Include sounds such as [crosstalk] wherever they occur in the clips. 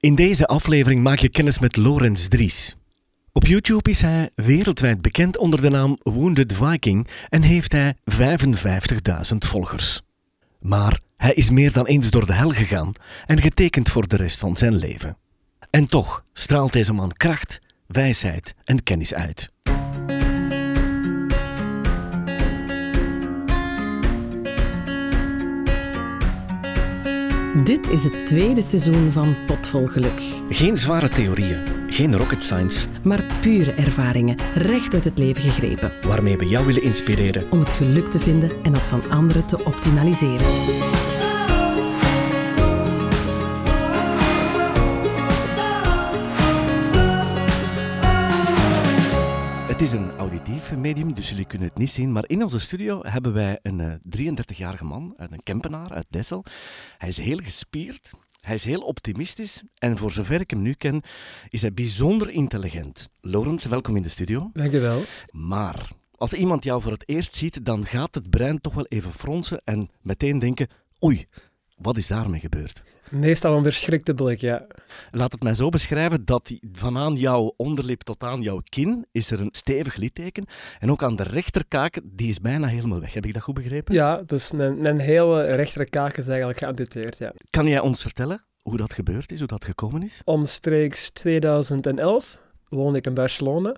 In deze aflevering maak je kennis met Lorenz Dries. Op YouTube is hij wereldwijd bekend onder de naam Wounded Viking en heeft hij 55.000 volgers. Maar hij is meer dan eens door de hel gegaan en getekend voor de rest van zijn leven. En toch straalt deze man kracht, wijsheid en kennis uit. Dit is het tweede seizoen van Potvol Geluk. Geen zware theorieën, geen rocket science, Maar pure ervaringen, recht uit het leven gegrepen. waarmee we jou willen inspireren. Om het geluk te vinden en dat van anderen te optimaliseren. Het is een medium, dus jullie kunnen het niet zien. Maar in onze studio hebben wij een eh, 33-jarige man, uit een Kempenaar uit Dessel. Hij is heel gespierd, hij is heel optimistisch en voor zover ik hem nu ken, is hij bijzonder intelligent. Lorenz, welkom in de studio. Dankjewel. Maar als iemand jou voor het eerst ziet, dan gaat het brein toch wel even fronsen en meteen denken: oei, wat is daarmee gebeurd? Meestal een verschrikte blik, ja. Laat het mij zo beschrijven dat vanaan jouw onderlip tot aan jouw kin is er een stevig litteken. En ook aan de rechterkaak, die is bijna helemaal weg. Heb ik dat goed begrepen? Ja, dus een, een hele rechtere kaak is eigenlijk geamputeerd, ja. Kan jij ons vertellen hoe dat gebeurd is, hoe dat gekomen is? Omstreeks 2011 woonde ik in Barcelona.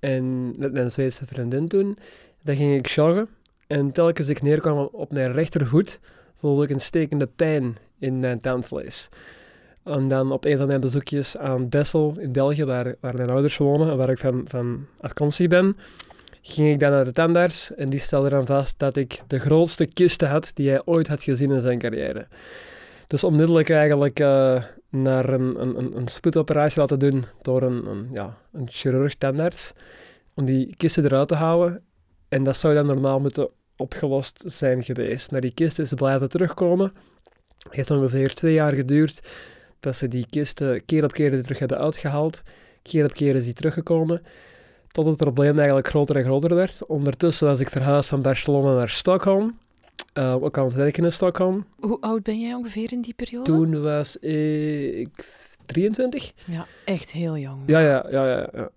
En met mijn Zweedse vriendin toen. Dan ging ik joggen. En telkens ik neerkwam op mijn rechtervoet, voelde ik een stekende pijn in mijn tandvlees. En dan op een van mijn bezoekjes aan Dessel in België, waar, mijn ouders wonen en waar ik van, van afkomstig ben, ging ik dan naar de tandarts en die stelde dan vast dat ik de grootste kisten had die hij ooit had gezien in zijn carrière. Dus onmiddellijk eigenlijk eh, naar een, een, een- spoedoperatie laten doen door een, een, ja, een chirurg tandarts, om die kisten eruit te houden. En dat zou dan normaal moeten opgelost zijn geweest. Maar die kist is blijven terugkomen. Het heeft ongeveer twee jaar geduurd dat ze die kisten keer op keer er terug hebben uitgehaald. Keer op keer is die teruggekomen. Tot het probleem eigenlijk groter en groter werd. Ondertussen was ik verhuisd van Barcelona naar Stockholm. Eh, ook aan het werken in Stockholm. Hoe oud ben jij ongeveer in die periode? Toen was ik 23. Ja, echt heel jong. Ja, ja, ja, ja. ja.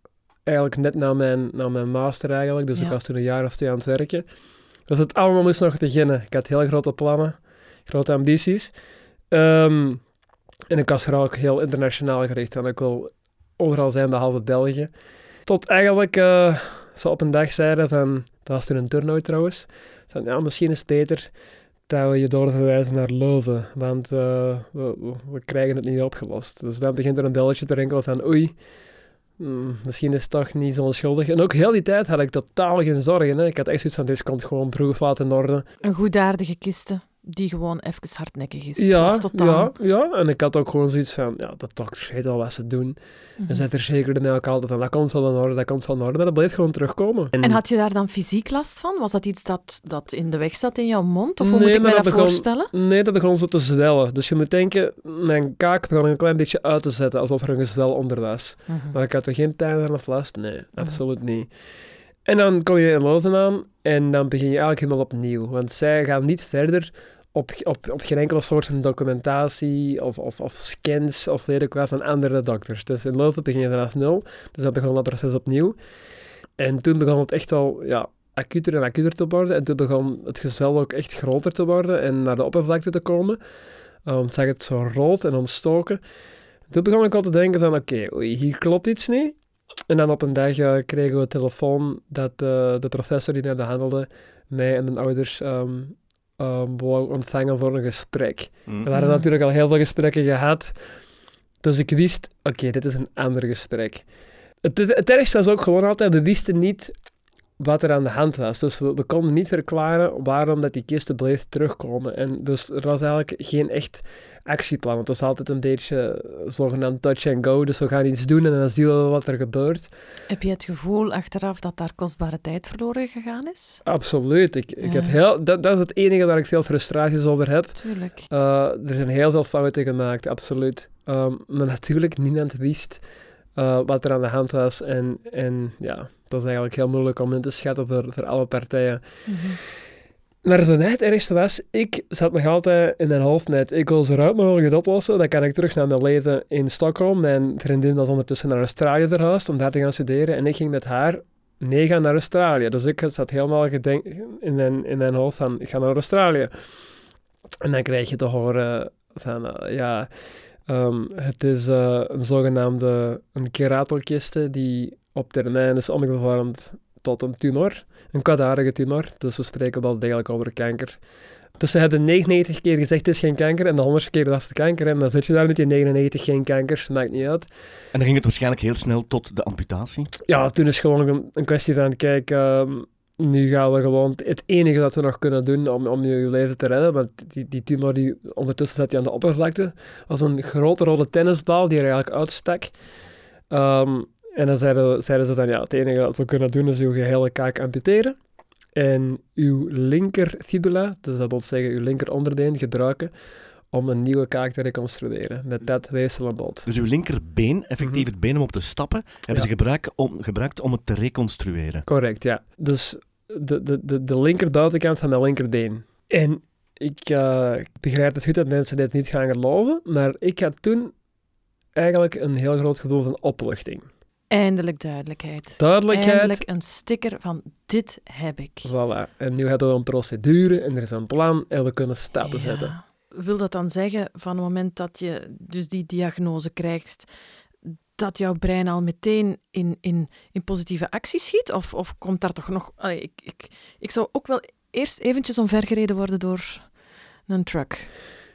Eigenlijk net na mijn, na mijn master eigenlijk. Dus ik was toen een jaar of twee aan het werken. Dus het allemaal moest nog beginnen. Ik had heel grote plannen, grote ambities. Ehm, en ik was vooral ook heel internationaal gericht. En ik wil overal zijn behalve België. Tot eigenlijk eh, ze op een dag zeiden van... Dat was toen een turnout trouwens. Van ja, misschien is het beter dat we je doorverwijzen naar Leuven. Want eh, we, we, krijgen het niet opgelost. Dus dan begint er een belletje te rinkelen van oei... Hmm, misschien is het toch niet zo onschuldig. En ook heel die tijd had ik totaal geen zorgen. Hè. Ik had echt zoiets van, dit komt gewoon vroeg of in orde. Een goedaardige kiste die gewoon even hardnekkig is. Ja, Dat is totaal... ja, ja. En ik had ook gewoon zoiets van, ja, de dokters weten al wat ze doen. Mhm. En zij verzekerden mij ook altijd van, dat komt wel in orde, dat komt wel in orde. Dat bleef gewoon terugkomen. En had je daar dan fysiek last van? Was dat iets dat, dat in de weg zat in jouw mond? Of hoe Nee, moet ik me dat dat begon- voorstellen? Nee, dat begon zo te zwellen. Dus je moet denken, mijn kaak begon een klein beetje uit te zetten, alsof er een gezwel onder was. Mhm. Maar ik had er geen pijn aan of last. Nee, absoluut niet. En dan kom je in Leuven aan en dan begin je eigenlijk helemaal opnieuw. Want zij gaan niet verder op, op, op geen enkele soort van documentatie of, of, of scans of weet ik wat van andere dokters. Dus in Leuven begin je vanaf nul. Dus dat begon dat proces opnieuw. En toen begon het echt wel ja, acuter en acuter te worden. En toen begon het gezwel ook echt groter te worden en naar de oppervlakte te komen. Um, zag het zo rood en ontstoken. Toen begon ik al te denken van, oké, hier klopt iets niet. En dan op een dag eh, kregen we telefoon dat eh, de professor die mij behandelde, mij en mijn ouders ehm ehm, wou ontvangen voor een gesprek. Mm. We hadden Mhm. natuurlijk al heel veel gesprekken gehad. Dus ik wist, oké, dit is een ander gesprek. Het, het, het ergste was ook gewoon altijd, we wisten niet wat er aan de hand was. Dus we, we konden niet verklaren waarom dat die kisten bleef terugkomen. En dus er was eigenlijk geen echt actieplan. Het was altijd een beetje eh, zogenaamd touch and go. Dus we gaan iets doen en dan zien we wat er gebeurt. Heb je het gevoel achteraf dat daar kostbare tijd verloren gegaan is? Absoluut. Ik, ik Ja. heb heel, dat, dat is het enige waar ik veel frustraties over heb. Tuurlijk. Uh, er zijn heel veel fouten gemaakt, absoluut. Um, maar natuurlijk, niemand wist uh, wat er aan de hand was. En, en ja, dat is eigenlijk heel moeilijk om in te schatten voor, voor alle partijen. Mhm. Maar de net ergste was, ik zat nog altijd in mijn hoofd met, ik wil zo ruim mogelijk het oplossen, dan kan ik terug naar mijn leven in Stockholm. Mijn vriendin was ondertussen naar Australië verhuisd om daar te gaan studeren en ik ging met haar meegaan naar Australië. Dus ik zat helemaal gedenk in mijn, in mijn hoofd van, ik ga naar Australië. En dan krijg je te horen van, uh, ja, um, het is uh, een zogenaamde een keratorkiste die op termijn is omgevormd tot een tumor, een kwaadaardige tumor. Dus we spreken wel degelijk over kanker. Dus ze hebben 99 keer gezegd het is geen kanker en de 100 keer was het kanker. En dan zit je daar met die 99 geen kanker, maakt niet uit. En dan ging het waarschijnlijk heel snel tot de amputatie? Ja, toen is gewoon een, een kwestie van, kijk, um, nu gaan we gewoon het enige dat we nog kunnen doen om, om je leven te redden. Want die, die tumor die ondertussen zat die aan de oppervlakte. was een grote rode tennisbal die er eigenlijk uitstak. Um, en dan zeiden, zeiden ze dan, ja, het enige wat we kunnen doen is uw gehele kaak amputeren. En uw linker fibula, dus dat wil zeggen uw linker onderdeen, gebruiken om een nieuwe kaak te reconstrueren. Met dat weefsel bot. Dus uw linkerbeen, effectief mm -hmm. het been om op te stappen, hebben ja. ze gebruikt om, gebruikt om het te reconstrueren. Correct, ja. Dus de, de, de, de linker buitenkant van mijn linkerbeen. En ik uh, begrijp het goed dat mensen dit niet gaan geloven, maar ik had toen eigenlijk een heel groot gevoel van opluchting. Eindelijk duidelijkheid. Duidelijkheid. Eindelijk een sticker van dit heb ik. Voilà. En nu hebben we een procedure en er is een plan en we kunnen stappen ja. zetten. Wil dat dan zeggen, van het moment dat je dus die diagnose krijgt, dat jouw brein al meteen in, in, in positieve actie schiet? Of, of komt daar toch nog... Ik, ik, ik zou ook wel eerst eventjes omvergereden worden door een truck.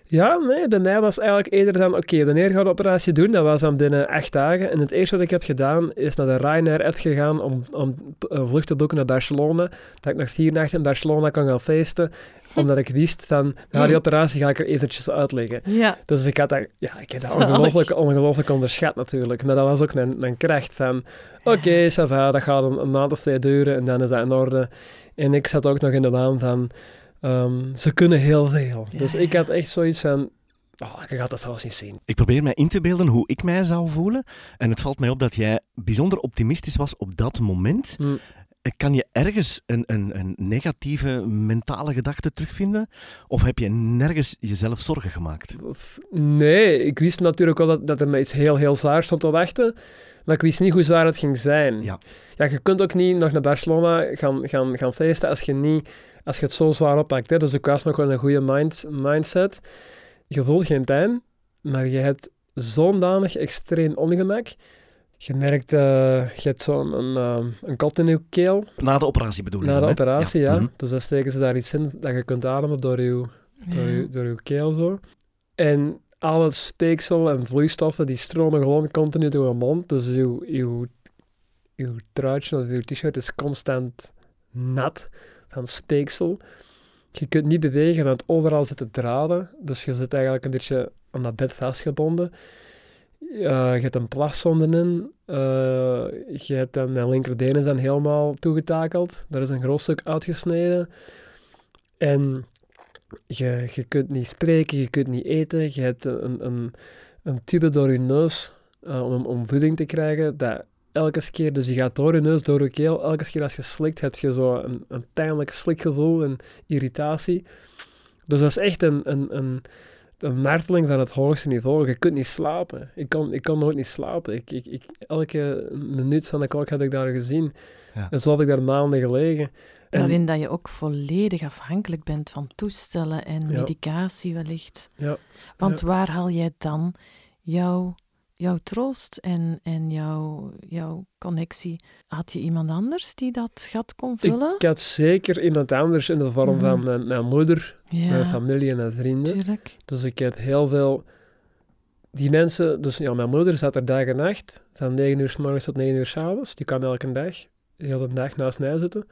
Ja, nee, bij mij was eigenlijk eerder dan, oké, okay, wanneer gaan we de operatie doen? Dat was dan binnen acht dagen. En het eerste wat ik heb gedaan, is naar de Ryanair-app gegaan om, om een vlucht te boeken naar Barcelona. Dat ik nog vier nachten in Barcelona kan gaan feesten. [laughs] Omdat ik wist van, na die operatie ga ik er eventjes uitleggen. Ja. Dus ik had dat, ja, ik had dat ongelooflijk, ongelooflijk onderschat natuurlijk. Maar dat was ook mijn, mijn kracht van, oké, okay, dat gaat een, een maand of twee duren en dan is dat in orde. En ik zat ook nog in de waan van... Um, ze kunnen heel veel. Ja, dus ik had echt zoiets van. Oh, ik ga dat zelfs niet zien. Ik probeer mij in te beelden hoe ik mij zou voelen. En het valt mij op dat jij bijzonder optimistisch was op dat moment. Mm. Kan je ergens een, een, een, negatieve mentale gedachte terugvinden? Of heb je nergens jezelf zorgen gemaakt? Nee, ik wist natuurlijk wel dat, dat er mij iets heel, heel zwaar stond te wachten. Maar ik wist niet hoe zwaar het ging zijn. Ja. Ja, je kunt ook niet nog naar Barcelona gaan, gaan, gaan feesten als je, niet, als je het zo zwaar oppakt. Hè. Dus ik was nog wel een goede mind, mindset. Je voelt geen pijn, maar je hebt zo'n danig extreem ongemak. Je merkt, uh, je hebt zo'n een, uh, een kot in je keel. Na de operatie bedoel je? Na de operatie, ja. Mm -hmm. Dus dan steken ze daar iets in dat je kunt ademen door je, door je, door je keel zo. En al het speeksel en vloeistoffen die stromen gewoon continu door je mond. Dus je, je, je truitje of je t-shirt is constant nat van speeksel. Je kunt niet bewegen, want overal zitten draden. Dus je zit eigenlijk een beetje aan dat bed vastgebonden. Uh, je hebt een plaszonde in. Uh, je hebt mijn linkerbeen is dan helemaal toegetakeld. Daar is een groot stuk uitgesneden. En je, je kunt niet spreken, je kunt niet eten. Je hebt een, een, een tube door je neus uh, om, om voeding te krijgen. Dat elke keer, dus je gaat door je neus, door je keel. Elke keer als je slikt, heb je zo een, een pijnlijk slikgevoel, een irritatie. Dus dat is echt een, een, een, een marteling van het hoogste niveau. Je kunt niet slapen. Ik kon, ik kon nooit niet slapen. Ik, ik, ik, elke minuut van de klok had ik daar gezien. Ja. En zo heb ik daar maanden gelegen. En, Waarin dat je ook volledig afhankelijk bent van toestellen en Ja. medicatie wellicht. ja, Want Ja. waar haal jij dan jouw, jouw troost en, en jouw, jouw connectie? Had je iemand anders die dat gat kon vullen? ik had zeker iemand anders in de vorm Mhm. van mijn, mijn moeder, mijn familie en mijn vrienden. tuurlijk. Dus ik heb heel veel... Die mensen... Dus ja, mijn moeder zat er dag en nacht. Van 9 uur s morgens tot 9 uur s avonds. Die kwam elke dag. De hele dag naast mij zitten.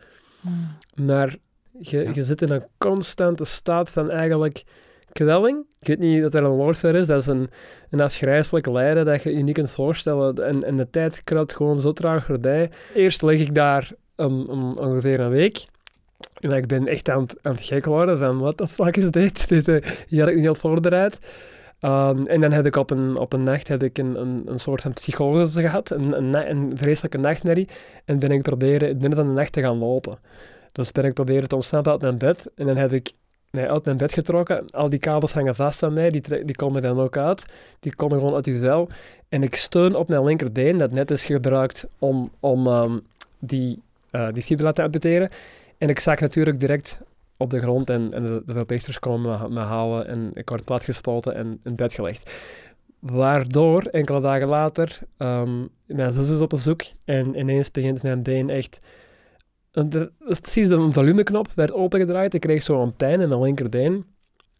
Hmm. Maar je, Ja. je zit in een constante staat van eigenlijk kwelling. Ik weet niet dat er een woord voor is. Dat is een, een afgrijzelijk lijden dat je je niet kunt voorstellen. En, en de tijd kruipt gewoon zo traag voorbij. Eerst lig ik daar um, ongeveer een week. En ik ben echt aan het, aan het gek worden van, what the fuck is dit? [laughs] dit uh, hier had ik niet op voorbereid. Um, en dan heb ik op een, op een nacht heb ik een, een, een soort van psychose gehad, een, een, een vreselijke nachtmerrie. En ben ik proberen het midden van de nacht te gaan lopen. Dus ben ik proberen te ontsnappen uit mijn bed. En dan heb ik mij uit mijn bed getrokken. Al die kabels hangen vast aan mij, die, die komen dan ook uit. Die komen gewoon uit uw vel. En ik steun op mijn linkerbeen, dat net is gebruikt om, om ehm, die, eh die te amputeren. En ik zak natuurlijk direct op de grond en, en de, de verpleegsters komen me, halen en ik word platgespoten en in bed gelegd. Waardoor, enkele dagen later, ehm, mijn zus is op bezoek en ineens begint mijn been echt... Dat is precies de volumeknop werd opengedraaid. Ik kreeg zo een pijn in mijn linkerbeen.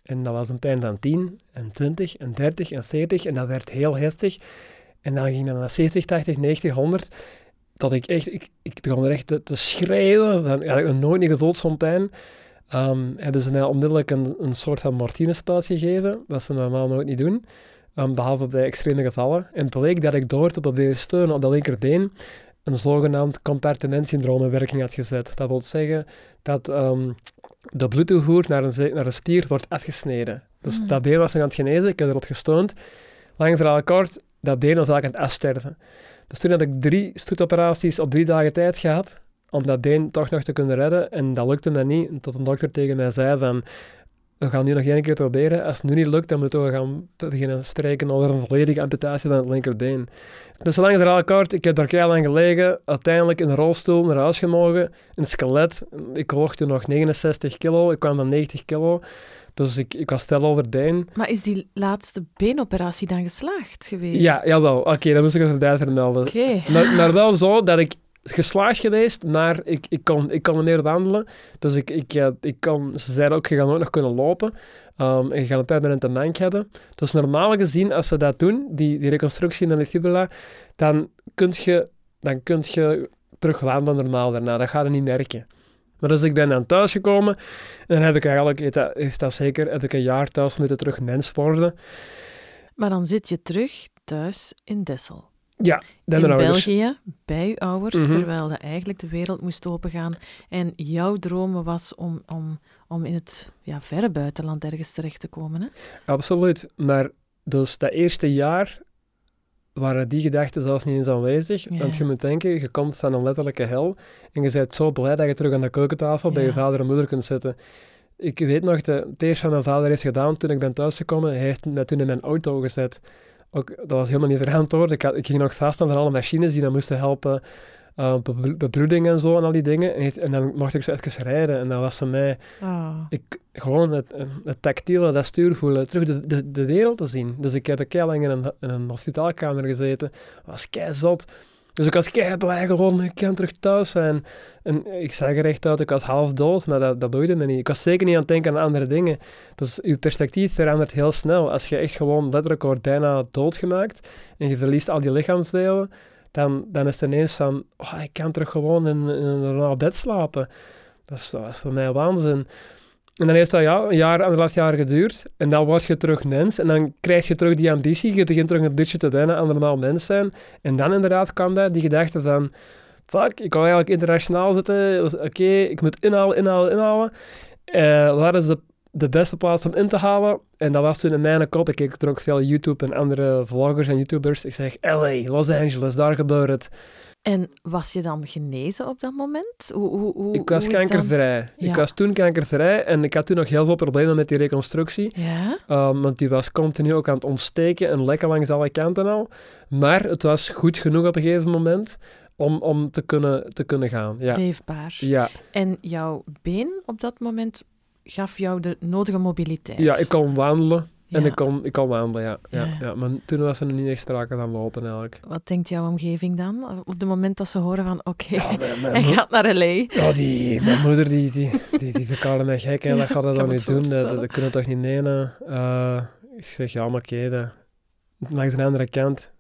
En dat was een pijn van 10 en 20 en 30 en 40 en dat werd heel heftig. En dan ging dat naar 70, 80, 90, 100. Dat ik echt, ik, ik begon er echt te, te schreeuwen. Van, ik nog nooit niet gevoeld zo'n pijn. Ehm, hebben ze mij onmiddellijk een, een soort van morfinespuit gegeven, wat ze normaal nooit niet doen. Ehm, behalve bij extreme gevallen. En het bleek dat ik door te proberen steunen op dat linkerbeen een zogenaamd compartimentsyndroom in werking had gezet. Dat wil zeggen dat ehm, de bloedtoevoer naar een, naar een spier wordt afgesneden. Dus Mm. dat been was nog aan het genezen, ik heb erop gesteund. Lang verhaal kort, dat been was eigenlijk aan het afsterven. Dus toen had ik drie stoetoperaties op drie dagen tijd gehad om dat been toch nog te kunnen redden. En dat lukte me niet. Tot een dokter tegen mij zei van, we gaan nu nog één keer proberen. Als het nu niet lukt, dan moeten we gaan beginnen strijken over een volledige amputatie van het linkerbeen. Dus lang verhaal kort, ik heb daar keihard lang gelegen. Uiteindelijk in een rolstoel naar huis gemogen. Een skelet. Ik woog toen nog 69 kilo. Ik kwam van 90 kilo. Dus ik, ik was stel overbeen. Maar is die laatste beenoperatie dan geslaagd geweest? Ja, jawel. Oké, dan moest ik het vermelden. Oké. Maar, maar wel zo dat ik geslaagd geweest, maar ik, ik, kon, ik meer wandelen. Dus ik, ik, ik kon, ze zeiden ook, je gaat nog kunnen lopen. Ehm, en je gaat een permanente mank hebben. Dus normaal gezien, als ze dat doen, die, die reconstructie van de fibula, dan kun je, dan kunt je terug wandelen normaal daarna. Dat gaat je niet merken. Maar dus ik ben dan thuis gekomen en dan heb ik eigenlijk, heeft dat zeker, heb ik een jaar thuis moeten terug mens worden. Maar dan zit je terug thuis in Dessel. Ja, in. België, bij je ouders, Mhm. terwijl de eigenlijk de wereld moest opengaan. En jouw droom was om, om, om in het ja, verre buitenland ergens terecht te komen. Hè? Absoluut. Maar dus dat eerste jaar waren die gedachten zelfs niet eens aanwezig. Ja. Want je moet denken, je komt van een letterlijke hel en je bent zo blij dat je terug aan de keukentafel bij je vader en moeder kunt zitten. Ik weet nog, de, het eerste wat mijn vader heeft gedaan toen ik ben thuisgekomen, hij heeft me toen in mijn auto gezet. Ook, dat was helemaal niet verantwoord. Ik, had, ik ging nog vast aan alle machines die dan moesten helpen, uh, bebloeding en zo en al die dingen. En, en dan mocht ik zo even rijden en dat was voor mij ik, gewoon het, het tactiele, dat stuur voelen, terug de, de, de wereld te zien. Dus ik heb een keer lang in een, in een hospitaalkamer gezeten. Dat was kei zot. Dus ik was kei blij gewoon, ik kan terug thuis zijn. En ik zag er echt uit, ik was half dood, maar dat, dat boeide me niet. Ik was zeker niet aan het denken aan andere dingen. Dus je perspectief verandert heel snel. Als je echt gewoon letterlijk wordt bijna doodgemaakt en je verliest al die lichaamsdelen, dan, dan is het ineens van, oh, ik kan terug gewoon in, een bed slapen. Dat is, dat is voor mij waanzin. En dan heeft dat ja, een jaar, anderhalf jaar geduurd. En dan word je terug mens. En dan krijg je terug die ambitie. Je begint terug een beetje te wennen aan normaal mens zijn. En dan inderdaad kwam dat, die gedachte van... Fuck, ik wou eigenlijk internationaal zitten. Oké, ik moet inhalen, inhalen, inhalen. Eh, waar is de, de beste plaats om in te halen? En dat was toen in mijn kop. Ik keek ook veel YouTube en andere vloggers en YouTubers. Ik zeg, LA, Los Angeles, daar gebeurt het. En was je dan genezen op dat moment? Hoe, hoe, hoe, Ik was kankervrij. Ik was toen kankervrij en ik had toen nog heel veel problemen met die reconstructie. Ja? Um, want die was continu ook aan het ontsteken en lekker langs alle kanten al. Maar het was goed genoeg op een gegeven moment om, om te, kunnen, te kunnen gaan. Ja. Leefbaar. Ja. En jouw been op dat moment gaf jou de nodige mobiliteit. ja, ik kon wandelen. En ik kon, ik kon wandelen, ja. Ja, Ja. ja. Maar toen was er nog niet echt sprake van lopen, eigenlijk. Wat denkt jouw omgeving dan? Op het moment dat ze horen van, oké, mijn hij gaat naar L.A. ja, die, mijn moeder die, die, die, die verkaalde mij gek. Hè. Dat gaat dat dan niet doen. Dat, dat kunnen we toch niet menen. Eh, ik zeg, ja, maar oké. dat- langs de andere kant,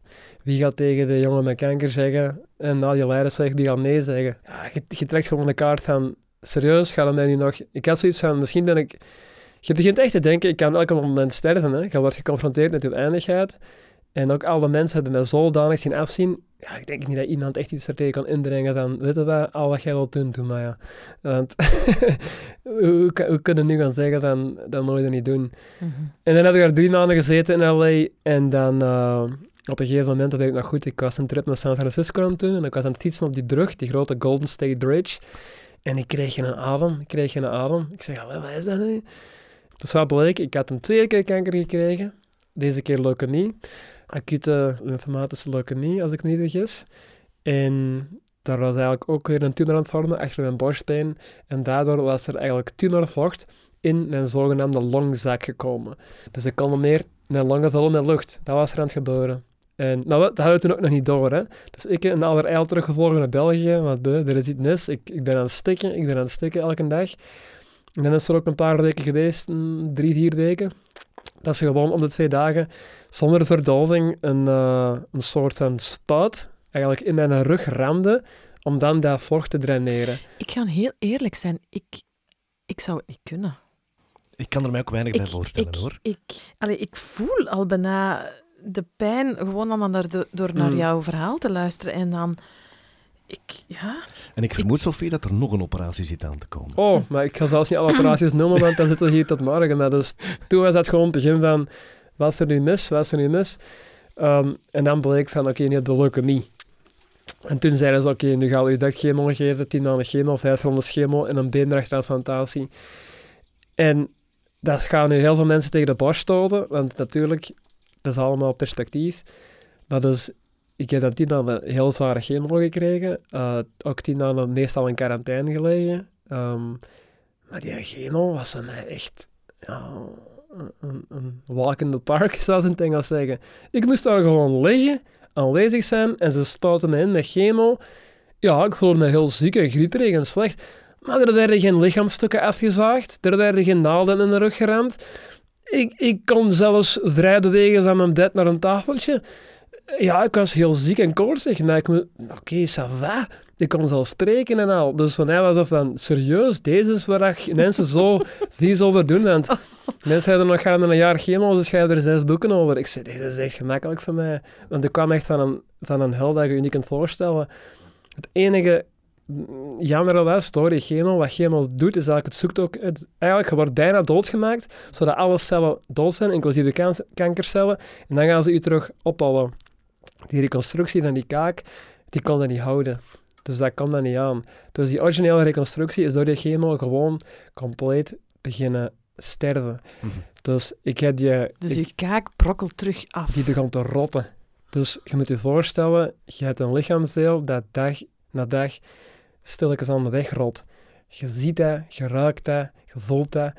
wie gaat tegen de jongen met kanker zeggen? En na die leiders zegt, die gaat nee zeggen. Ja, je, je trekt gewoon de kaart van, serieus, gaat het mij nu nog... Ik had zoiets van, misschien ben ik... Je begint echt te denken, ik kan elk moment sterven. Hè. Je wordt geconfronteerd met je eindigheid. En ook alle mensen hebben mij zodanig zien afzien. Ja, ik denk niet dat iemand echt iets er tegen kan inbrengen van, weet je wat, al wat jij wilt doen, doe maar ja. Want [laughs] hoe, kunnen we nu gaan zeggen dan, dan nooit dat niet doen? Mhm. En dan heb ik daar drie maanden gezeten in LA. En dan eh, op een gegeven moment, dat weet ik nog goed, ik was een trip naar San Francisco aan het doen. En ik was aan het fietsen op die brug, die grote Golden State Bridge. En ik kreeg geen adem, ik kreeg geen adem. Ik zeg, "Allee, wat is dat nu? Dus wat bleek, ik had een tweede keer kanker gekregen. Deze keer leukemie. Acute lymphematische leukemie, als ik me niet vergis. En daar was eigenlijk ook weer een tumor aan het vormen achter mijn borstbeen. En daardoor was er eigenlijk tumorvocht in mijn zogenaamde longzak gekomen. Dus ik kon niet meer mijn longen vullen met lucht. Dat was er aan het gebeuren. En nou, dat hadden we toen ook nog niet door. Hè. Dus ik een allerijl teruggevlogen naar België, want beu, er is iets mis. Ik, ik ben aan het stikken, ik ben aan het stikken elke dag. En dan is er ook een paar weken geweest, mm, drie, vier weken, dat ze gewoon om de twee dagen zonder verdoving een, eh, een soort van spuit eigenlijk in mijn rug ramde om dan dat vocht te draineren. Ik ga heel eerlijk zijn. Ik, ik zou het niet kunnen. Ik kan er mij ook weinig bij voorstellen ik, hoor. Ik, allee, ik voel al bijna de pijn gewoon allemaal naar de, door naar Mm. jouw verhaal te luisteren. En dan... Ik, ja... En ik vermoed, Sofie, dat er nog een operatie zit aan te komen. Oh, maar ik ga zelfs niet alle operaties [clears throat] noemen, want dan zitten we hier tot morgen. hè. Dus toen was dat gewoon het begin van, wat is er nu mis, wat is er nu mis? Ehm, en dan bleek van, oké, je hebt de leukemie. En toen zeiden ze, oké, nu gaan we je direct chemo geven, 10 maanden chemo, 5 rondes chemo en een beendragtransplantatie. En dat gaan nu heel veel mensen tegen de borst stoten, want natuurlijk, dat is allemaal perspectief. Maar dus, ik heb dan 10 maanden heel zware chemo gekregen, eh, ook 10 maanden meestal in quarantaine gelegen. Ehm, maar die chemo was voor mij echt ja, een, een, een walk in the park, [laughs] zou ze in het Engels zeggen. Ik moest daar gewoon liggen, aanwezig zijn en ze stoten in met chemo. Ja, ik voelde me heel ziek en grieperig en slecht. Maar er werden geen lichaamsstukken afgezaagd, er werden geen naalden in de rug geramd. Ik, ik kon zelfs vrij bewegen van mijn bed naar een tafeltje. Ja, ik was heel ziek en koortsig. Maar ik mo- Oké, ça va. Ik kon zelfs spreken en al. Dus voor mij was dat van, serieus, deze is waar mensen zo [laughs] vies over doen. Want mensen hebben nog gaan een jaar chemo, dus schrijven er zes boeken over. Ik zei, dit is echt gemakkelijk voor mij. Want ik kwam echt van een, van een hel dat je je niet kunt voorstellen. Het enige mm, jammer was, door die chemo, wat chemo doet, is eigenlijk het zoekt ook... Het, eigenlijk, je wordt bijna doodgemaakt, zodat alle cellen dood zijn, inclusief de kan- kankercellen. En dan gaan ze je terug opbouwen. Die reconstructie van die kaak, die kon dat niet houden. Dus dat kwam dan niet aan. Dus die originele reconstructie is door die chemo gewoon compleet beginnen sterven. Mhm. Dus ik heb die... Dus ik- je kaak brokkelt terug af. die begon te rotten. Dus je moet je voorstellen, je hebt een lichaamsdeel dat dag na dag stilletjes aan de weg rot. Je ziet dat, je ruikt dat, je voelt dat.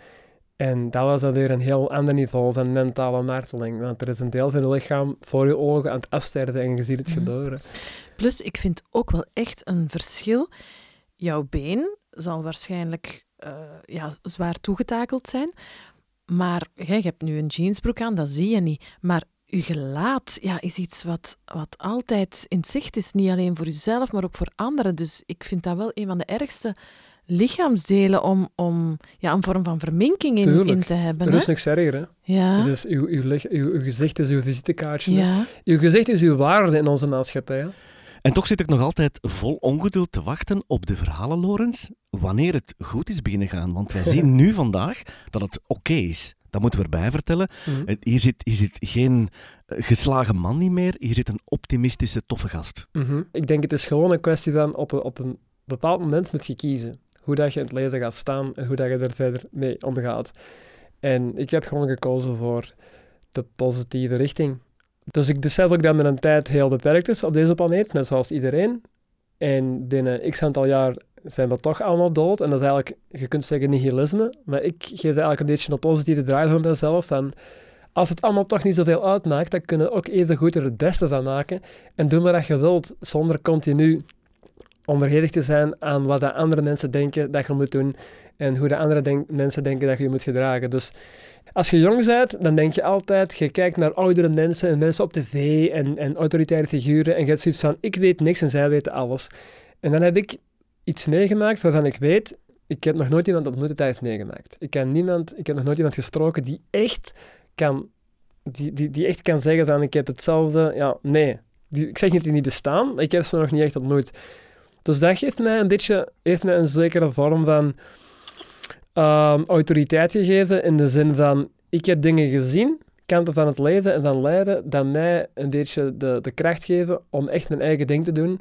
En dat was dan weer een heel ander niveau van mentale marteling. Want er is een deel van je lichaam voor je ogen aan het afsterven en je ziet het Mhm. gebeuren. Plus, ik vind ook wel echt een verschil. Jouw been zal waarschijnlijk eh, ja, zwaar toegetakeld zijn. Maar jij, je hebt nu een jeansbroek aan, dat zie je niet. Maar je gelaat ja, is iets wat, wat altijd in zicht is. Niet alleen voor jezelf, maar ook voor anderen. Dus ik vind dat wel een van de ergste lichaamsdelen om, om ja, een vorm van verminking in, te hebben. Hè? is niks erger, hè. Ja. Dus uw, uw, uw, uw gezicht is uw visitekaartje. ja. Uw gezicht is uw waarde in onze maatschappij. hè. En toch zit ik nog altijd vol ongeduld te wachten op de verhalen, Lorenz, wanneer het goed is beginnen gaan. Want wij zien [laughs] nu vandaag dat het oké is. Dat moeten we erbij vertellen. Mhm. Het- Hier zit, hier zit geen eh, geslagen man niet meer. Hier zit een optimistische, toffe gast. Mhm. Ik denk het is gewoon een kwestie van op een, op een bepaald moment moet je kiezen. Hoe dat je in het leven gaat staan en hoe dat je er verder mee omgaat. En ik heb gewoon gekozen voor de positieve richting. Dus ik besef ook dat mijn tijd heel beperkt is op deze planeet, net zoals iedereen. En binnen x aantal jaar zijn we toch allemaal dood. En dat is eigenlijk, je kunt zeggen, nihilisme. Maar ik geef eigenlijk een beetje een positieve draai van mezelf. Van, als het allemaal toch niet zoveel uitmaakt, dan kunnen we ook even goed er het beste van maken. En doe maar wat je wilt, zonder continu onderhevig te zijn aan wat de andere mensen denken dat je moet doen en hoe de andere mensen denken dat je je moet gedragen. Dus als je jong bent, dan denk je altijd, je kijkt naar oudere mensen en mensen op tv en, en autoritaire figuren en je hebt zoiets van, ik weet niks en zij weten alles. En dan heb ik iets meegemaakt waarvan ik weet, ik heb nog nooit iemand ontmoet dat heeft meegemaakt. Ik, ken niemand, ik heb nog nooit iemand gesproken die echt kan, die, die, die echt kan zeggen van, ik heb hetzelfde, ja, nee. Die, ik zeg niet dat die niet bestaan, ik heb ze nog niet echt ontmoet. Dus dat geeft mij een beetje, heeft mij een zekere vorm van ehm, autoriteit gegeven in de zin van, ik heb dingen gezien, kanten van het leven en van lijden, dat mij een beetje de, de kracht geven om echt mijn eigen ding te doen,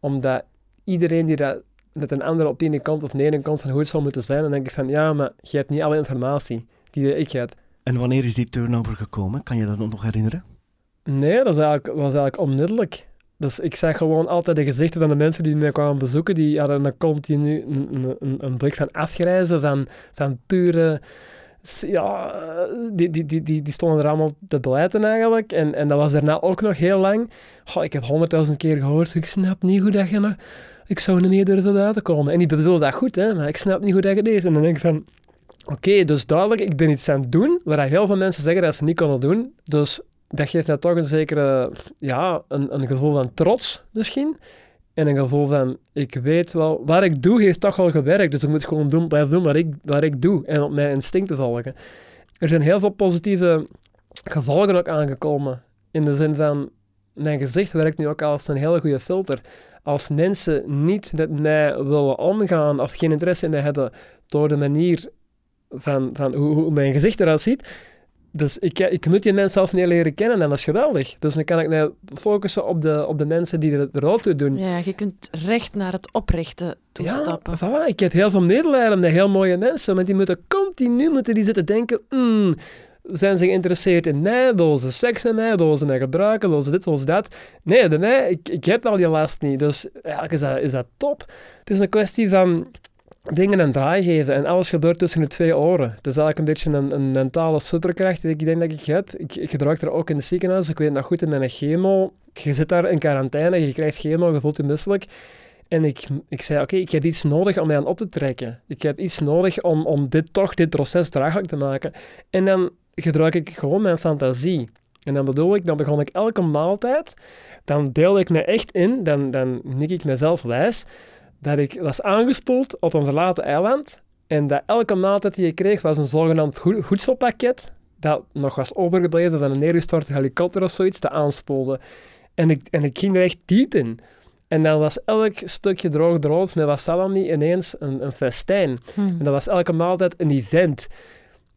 omdat iedereen die dat dat een ander op de ene kant of ene kant van hoe het zou moeten zijn. En dan denk ik van, ja, maar je hebt niet alle informatie die ik heb. En wanneer is die turnover gekomen? Kan je dat nog herinneren? Nee, dat was eigenlijk, was eigenlijk onmiddellijk. Dus ik zag gewoon altijd de gezichten van de mensen die mij kwamen bezoeken. Die hadden een continu een, een, een blik van afgrijzen, van, van pure... Ja, die, die, die, die, die stonden er allemaal te blijten eigenlijk. En, en dat was daarna ook nog heel lang. Goh, ik heb honderdduizend keer gehoord, ik snap niet hoe dat je. Ik zou niet meer durven buiten komen. En die bedoelde dat goed, hè, maar ik snap niet hoe dat je deed. En dan denk ik van... Oké, dus duidelijk, ik ben iets aan het doen waar heel veel mensen zeggen dat ze niet konden doen. Dus dat geeft mij toch een zekere, ja, een, een gevoel van trots misschien. En een gevoel van, ik weet wel, wat ik doe heeft toch al gewerkt. Dus ik moet gewoon doen, blijven doen wat ik, wat ik doe en op mijn instincten volgen. Er zijn heel veel positieve gevolgen ook aangekomen. In de zin van, mijn gezicht werkt nu ook als een hele goede filter. Als mensen niet met mij willen omgaan of geen interesse in mij hebben door de manier van, van hoe, hoe mijn gezicht eruit ziet, dus ik, ik moet die mensen zelfs niet leren kennen en dat is geweldig. Dus dan kan ik mij focussen op de, op de mensen die er, er toe doen. Ja, je kunt recht naar het oprechten toestappen. Ja, voilà. Ik heb heel veel medelijden met heel mooie mensen, maar die moeten continu moeten die zitten denken... Mm, zijn ze geïnteresseerd in mij? Willen ze seks met mij? Willen ze mij gebruiken? Willen ze dit? Willen ze dat? Nee, bij mij, ik, ik heb al die last niet. Dus eigenlijk is dat, is dat top. Het is een kwestie van dingen een draai geven. En alles gebeurt tussen de twee oren. Het is eigenlijk een beetje een, een mentale superkracht die ik denk dat ik heb. Ik, ik gebruik er ook in het ziekenhuis. Ik weet nog goed in mijn chemo. Je zit daar in quarantaine, je krijgt chemo, je voelt je misselijk. En ik, ik zei, oké, ik heb iets nodig om mij aan op te trekken. Ik heb iets nodig om, om dit toch, dit proces draaglijk te maken. En dan gebruik ik gewoon mijn fantasie. En dan bedoel ik, dan begon ik elke maaltijd, dan deel ik me echt in, dan, dan nik ik mezelf wijs, dat ik was aangespoeld op een verlaten eiland en dat elke maaltijd die je kreeg was een zogenaamd voedselpakket dat nog was overgebleven van een neergestorte helikopter of zoiets, te aanspoelde. En ik, en ik ging er echt diep in. En dan was elk stukje droog brood met wasalami ineens een, een festijn. Hmm. En dat was elke maaltijd een event.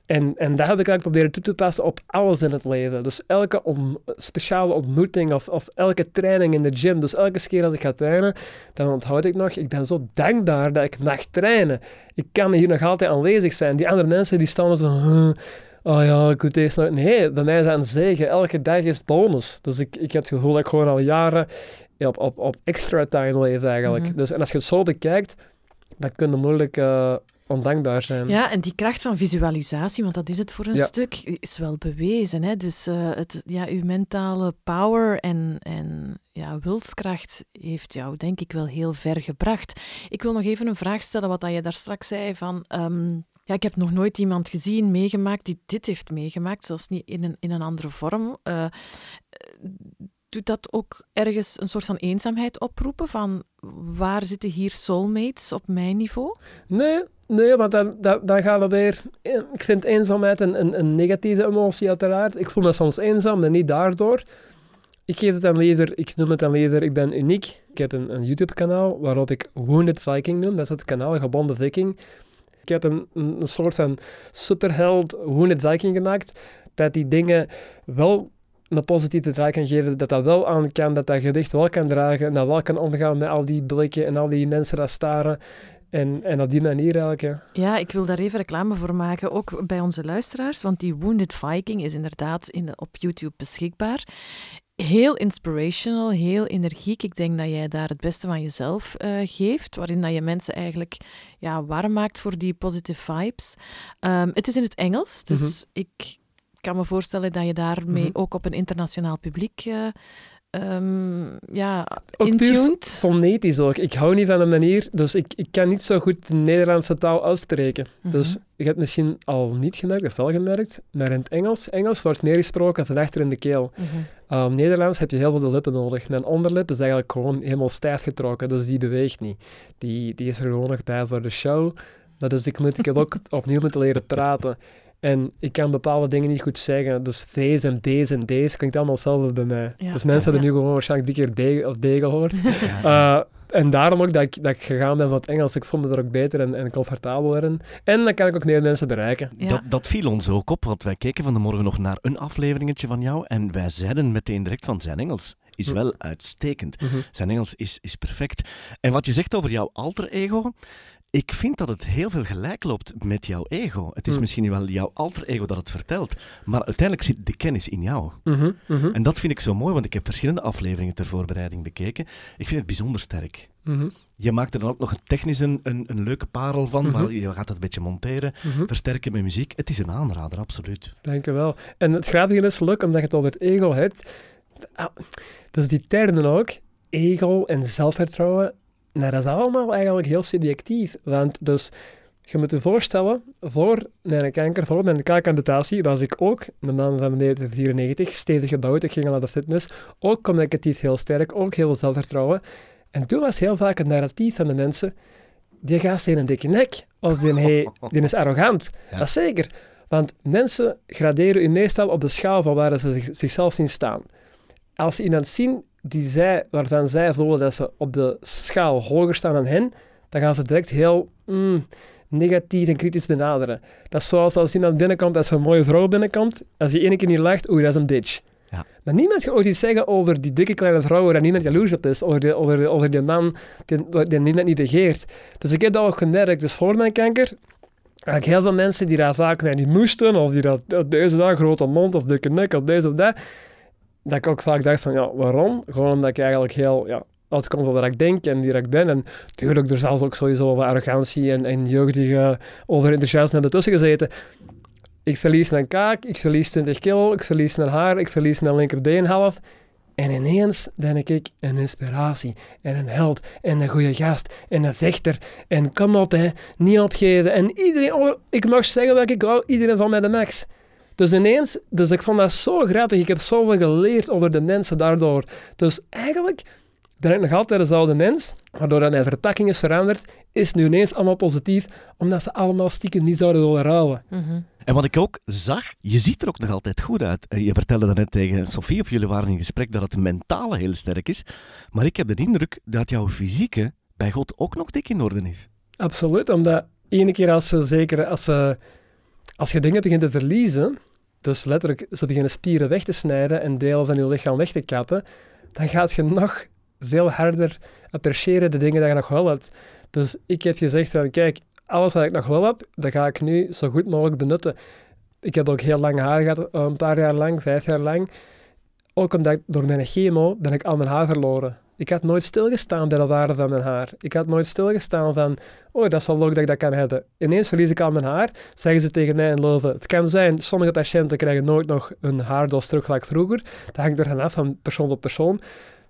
En, en dat heb ik eigenlijk proberen toe te passen op alles in het leven. Dus elke on- speciale ontmoeting of, of elke training in de gym. Dus elke keer dat ik ga trainen, dan onthoud ik nog, ik ben zo dankbaar dat ik mag trainen. Ik kan hier nog altijd aanwezig zijn. Die andere mensen die staan zo... "Huh, Oh ja, ik moet deze nog... Nee, bij mij is dat een zegen. Elke dag is bonus. Dus ik, ik heb het gevoel dat ik gewoon al jaren op, op, op extra time leef eigenlijk. Mhm. dus, en als je het zo bekijkt, dan kun je moeilijk eh, ondankbaar zijn. Ja, en die kracht van visualisatie, want dat is het voor een Ja. stuk, is wel bewezen. Hè? Dus eh, het, ja, uw mentale power en, en ja, wilskracht heeft jou denk ik wel heel ver gebracht. Ik wil nog even een vraag stellen, wat dat je daar straks zei van... ehm, ja, ik heb nog nooit iemand gezien, meegemaakt, die dit heeft meegemaakt, zelfs niet in een, in een andere vorm. Eh, doet dat ook ergens een soort van eenzaamheid oproepen? Van waar zitten hier soulmates op mijn niveau? Nee, nee want dan, dan, gaan we weer... Ik vind eenzaamheid een, een, negatieve emotie uiteraard. Ik voel me soms eenzaam, maar niet daardoor. Ik geef het dan liever, ik noem het dan liever, ik ben uniek. Ik heb een, een YouTube-kanaal waarop ik Wounded Viking noem. Dat is het kanaal Gebonden Viking. Ik heb een, een, soort van superheld Wounded Viking gemaakt. Dat die dingen wel een positieve draai kan geven, dat dat wel aan kan, dat dat gewicht wel kan dragen en dat wel kan omgaan met al die blikken en al die mensen dat staren. En, en op die manier eigenlijk, ja. Ja, ik wil daar even reclame voor maken, ook bij onze luisteraars, want die Wounded Viking is inderdaad in, op YouTube beschikbaar. Heel inspirational, heel energiek. Ik denk dat jij daar het beste van jezelf eh, geeft, waarin dat je mensen eigenlijk ja, warm maakt voor die positive vibes. Ehm, het is in het Engels, dus ik kan me voorstellen dat je daarmee Mhm. ook op een internationaal publiek uh, um, ja, intuned. fonetisch ook. Ik hou niet van de manier, dus ik, ik kan niet zo goed de Nederlandse taal uitspreken. Mhm. Dus je hebt misschien al niet gemerkt, of wel gemerkt, maar in het Engels, Engels wordt meer gesproken van achter in de keel. Mhm. Um, Nederlands heb je heel veel de lippen nodig. Mijn onderlip is eigenlijk gewoon helemaal stijf getrokken, dus die beweegt niet. Die, die is er gewoon nog bij voor de show. Maar dus ik, moet, ik heb ook [laughs] opnieuw moeten leren praten. En ik kan bepaalde dingen niet goed zeggen. Dus deze en deze en deze klinkt allemaal hetzelfde bij mij. Ja. Dus mensen hebben nu gewoon waarschijnlijk drie keer D of D gehoord. [laughs] Ja. Uh, En daarom ook dat ik, dat ik gegaan ben van het Engels. Ik vond het er ook beter en, en comfortabeler in. En dan kan ik ook meer mensen bereiken. Ja. Dat, dat viel ons ook op, want wij keken van de morgen nog naar een afleveringetje van jou en wij zeiden meteen direct van zijn Engels is Hm. wel uitstekend. Mhm. Zijn Engels is, is perfect. En wat je zegt over jouw alter ego, ik vind dat het heel veel gelijk loopt met jouw ego. Het is Hm. misschien wel jouw alter ego dat het vertelt, maar uiteindelijk zit de kennis in jou. Mhm, mhm, En dat vind ik zo mooi, want ik heb verschillende afleveringen ter voorbereiding bekeken. Ik vind het bijzonder sterk. mhm, Je maakt er dan ook nog een technisch een, een, een leuke parel van, maar je gaat het een beetje monteren, versterken met muziek. Het is een aanrader, absoluut. Dank je wel. En het grappige is leuk, omdat je het over het ego hebt. Ah, Dus die termen ook, ego en zelfvertrouwen, nou, dat is allemaal eigenlijk heel subjectief. Want dus, je moet je voorstellen, voor mijn kanker, voor mijn kaakamputatie, was ik ook, een man van 1994, stevig gebouwd, ik ging al naar de fitness, ook communicatief heel sterk, ook heel veel zelfvertrouwen. En toen was heel vaak het narratief van de mensen, die gast heeft een dikke nek, of die, hey, [laughs] die is arrogant. Ja. Dat is zeker. Want mensen graderen u meestal op de schaal van waar ze zich- zichzelf zien staan. Als ze iemand zien die zij, waarvan zij voelen dat ze op de schaal hoger staan dan hen, dan gaan ze direct heel mm, negatief en kritisch benaderen. Dat is zoals als iemand binnenkomt, als een mooie vrouw binnenkomt, als je één keer niet lacht, oei, dat is een bitch. Ja. Maar niemand gaat ooit iets zeggen over die dikke kleine vrouw waar niemand jaloers op is, over, die, over, over die man die, die niemand niet begeert. Dus ik heb dat ook gemerkt. Dus voor mijn kanker Eigenlijk heel veel mensen die daar vaak naar niet moesten, of die dat, dat deze dag grote mond of dikke nek of deze of dat, dat ik ook vaak dacht van, ja, waarom? Gewoon omdat ik eigenlijk heel, ja, uitkom van wat ik denk en wie ik ben. En tuurlijk, er zal ook sowieso wat arrogantie en, en jeugdige overenthousiasme ertussen gezeten. Ik verlies mijn kaak, ik verlies 20 kilo, ik verlies mijn haar, ik verlies mijn linkerbeen half. En ineens ben ik een inspiratie en een held en een goede gast en een vechter. En kom op, hè, niet opgeven. En iedereen, oh, ik mag zeggen dat ik hou iedereen van mij de max. Dus ineens, dus ik vond dat zo grappig. Ik heb zoveel geleerd over de mensen daardoor. Dus eigenlijk ben ik nog altijd dezelfde mens, waardoor dat mijn vertakking is veranderd, is nu ineens allemaal positief, omdat ze allemaal stiekem niet zouden willen ruilen. Mhm. En wat ik ook zag, je ziet er ook nog altijd goed uit. Eh, Je vertelde dat net tegen Sofie, of jullie waren in gesprek, dat het mentale heel sterk is. Maar ik heb de indruk dat jouw fysieke bij God ook nog dik in orde is. Absoluut, omdat ene keer als ze zeker als, ze, als je dingen begint te verliezen, dus letterlijk ze beginnen spieren weg te snijden en delen van je lichaam weg te kappen, dan gaat je nog veel harder appreciëren de dingen die je nog wel hebt. Dus ik heb gezegd van kijk, alles wat ik nog wel heb, dat ga ik nu zo goed mogelijk benutten. Ik heb ook heel lang haar gehad, eh, een paar jaar lang, vijf jaar lang. Ook omdat ik, door mijn chemo ben ik al mijn haar verloren. Ik had nooit stilgestaan bij de waarde van mijn haar. Ik had nooit stilgestaan van, oh, dat is wel leuk dat ik dat kan hebben. Ineens verlies ik al mijn haar, zeggen ze tegen mij in Leuven. Het kan zijn, sommige patiënten krijgen nooit nog een haardos terug gelijk vroeger. Dat hangt er vanaf van persoon tot persoon.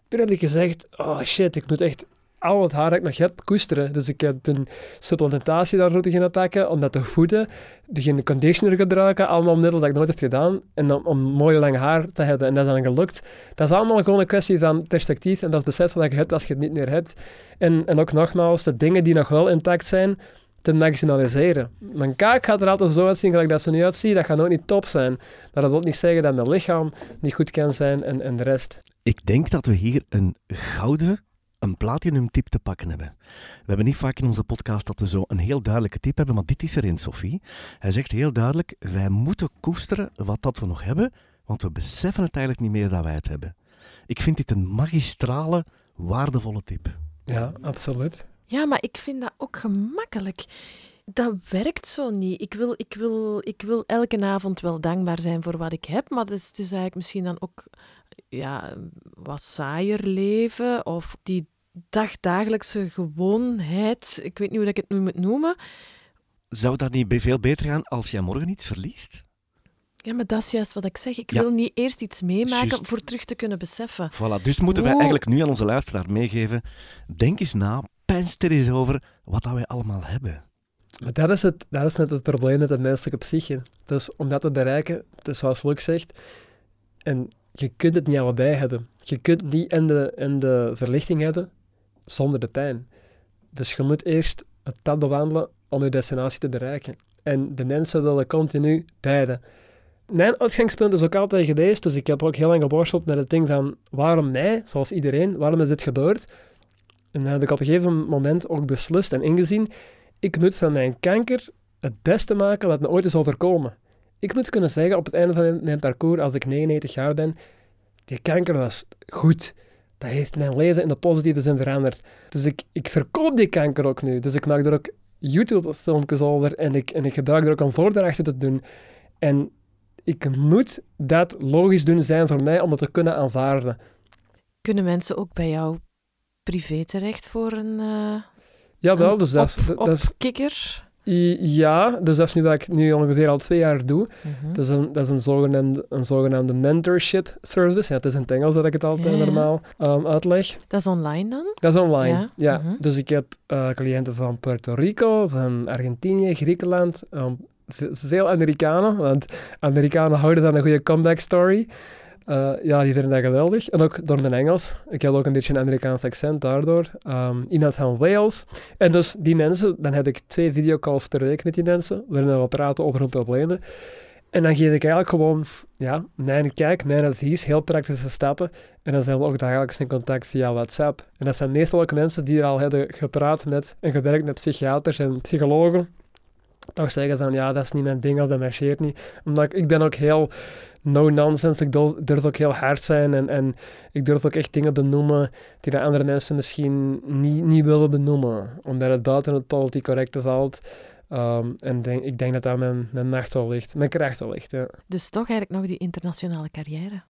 Toen heb ik gezegd, oh shit, ik moet echt al het haar dat ik nog heb koesteren. Dus ik heb een supplementatie daarvoor beginnen pakken, om dat te. Begin conditioner gebruiken, allemaal middelen dat ik nooit heb gedaan. En om mooi lang haar te hebben. En dat is dan gelukt. Dat is allemaal gewoon een kwestie van perspectief en dat is besef wat je hebt als je het niet meer hebt. En, en ook nogmaals, de dingen die nog wel intact zijn, te maximaliseren. Mijn kaak gaat er altijd zo uitzien gelijk dat ze nu uitziet. Dat gaat ook niet top zijn. Maar dat wil niet zeggen dat mijn lichaam niet goed kan zijn en, en de rest. Ik denk dat we hier een gouden, een platinum tip te pakken hebben. We hebben niet vaak in onze podcast dat we zo een heel duidelijke tip hebben, maar dit is er in, Sophie. Hij zegt heel duidelijk, wij moeten koesteren wat dat we nog hebben, want we beseffen het eigenlijk niet meer dat wij het hebben. Ik vind dit een magistrale, waardevolle tip. Ja, absoluut. Ja, maar ik vind dat ook gemakkelijk. Dat werkt zo niet. Ik wil, ik, wil, ik wil elke avond wel dankbaar zijn voor wat ik heb, maar het is, het is eigenlijk misschien dan ook ja, wat saaier leven of die dagdagelijkse gewoonheid. Ik weet niet hoe ik het nu moet noemen. Zou dat niet veel beter gaan als jij morgen iets verliest? Ja, maar dat is juist wat ik zeg. Ik Ja. wil niet eerst iets meemaken voor terug te kunnen beseffen. Voilà, dus moeten wij eigenlijk nu aan onze luisteraar meegeven, denk eens na, pijnst er eens over wat dat wij allemaal hebben. Maar dat is, het, dat is net het probleem met de menselijke psyche. Dus om dat te bereiken, dus zoals Luc zegt, en je kunt het niet allebei hebben. Je kunt niet en de, en de verlichting hebben zonder de pijn. Dus je moet eerst het pad bewandelen om je destinatie te bereiken. En de mensen willen continu beide. Mijn uitgangspunt is ook altijd geweest, dus ik heb ook heel lang geworsteld met het ding van waarom mij, zoals iedereen, waarom is dit gebeurd? En dan heb ik op een gegeven moment ook beslist en ingezien, ik moet van mijn kanker het beste maken wat me ooit is overkomen. Ik moet kunnen zeggen op het einde van mijn parcours, als ik 99 jaar ben, die kanker was goed. Dat heeft mijn leven in de positieve zin veranderd. Dus ik, ik verkoop die kanker ook nu. Dus ik maak er ook YouTube-filmpjes over en ik, en ik gebruik er ook een voordrachten te doen. En ik moet dat logisch doen zijn voor mij om het te kunnen aanvaarden. Kunnen mensen ook bij jou privé terecht voor een, uh, Jawel, dus dat Dat is kikker? Ja, dus dat is nu wat ik nu ongeveer al twee jaar doe. Dat is een, dat is een, zogenaamde, een zogenaamde mentorship service. Ja, het is in het Engels dat ik het altijd normaal um, uitleg. Dat is online dan? Dat is online. Ja, Ja. mhm. Dus ik heb eh, cliënten van Puerto Rico, van Argentinië, Griekenland, um, ve- veel Amerikanen, want Amerikanen houden van een goede comeback story. Eh, ja, die vinden dat geweldig. En ook door mijn Engels. Ik heb ook een beetje een Amerikaans accent daardoor. Ehm, iemand van Wales. En dus die mensen, dan heb ik twee videocalls per week met die mensen, waarin we praten over hun problemen. En dan geef ik eigenlijk gewoon ja, mijn kijk, mijn advies, heel praktische stappen. En dan zijn we ook dagelijks in contact via WhatsApp. En dat zijn meestal ook mensen die al hebben gepraat met en gewerkt met psychiaters en psychologen. Toch zeggen van ja, dat is niet mijn ding of dat marcheert niet. Omdat ik, ik ben ook heel no-nonsense. Ik durf ook heel hard zijn en, en ik durf ook echt dingen benoemen die de andere mensen misschien niet, niet willen benoemen. Omdat het buiten het politiek correcte valt. Ehm, en denk, ik denk dat dat mijn, mijn macht wel ligt. Mijn kracht wel ligt, ja. Dus toch eigenlijk nog die internationale carrière.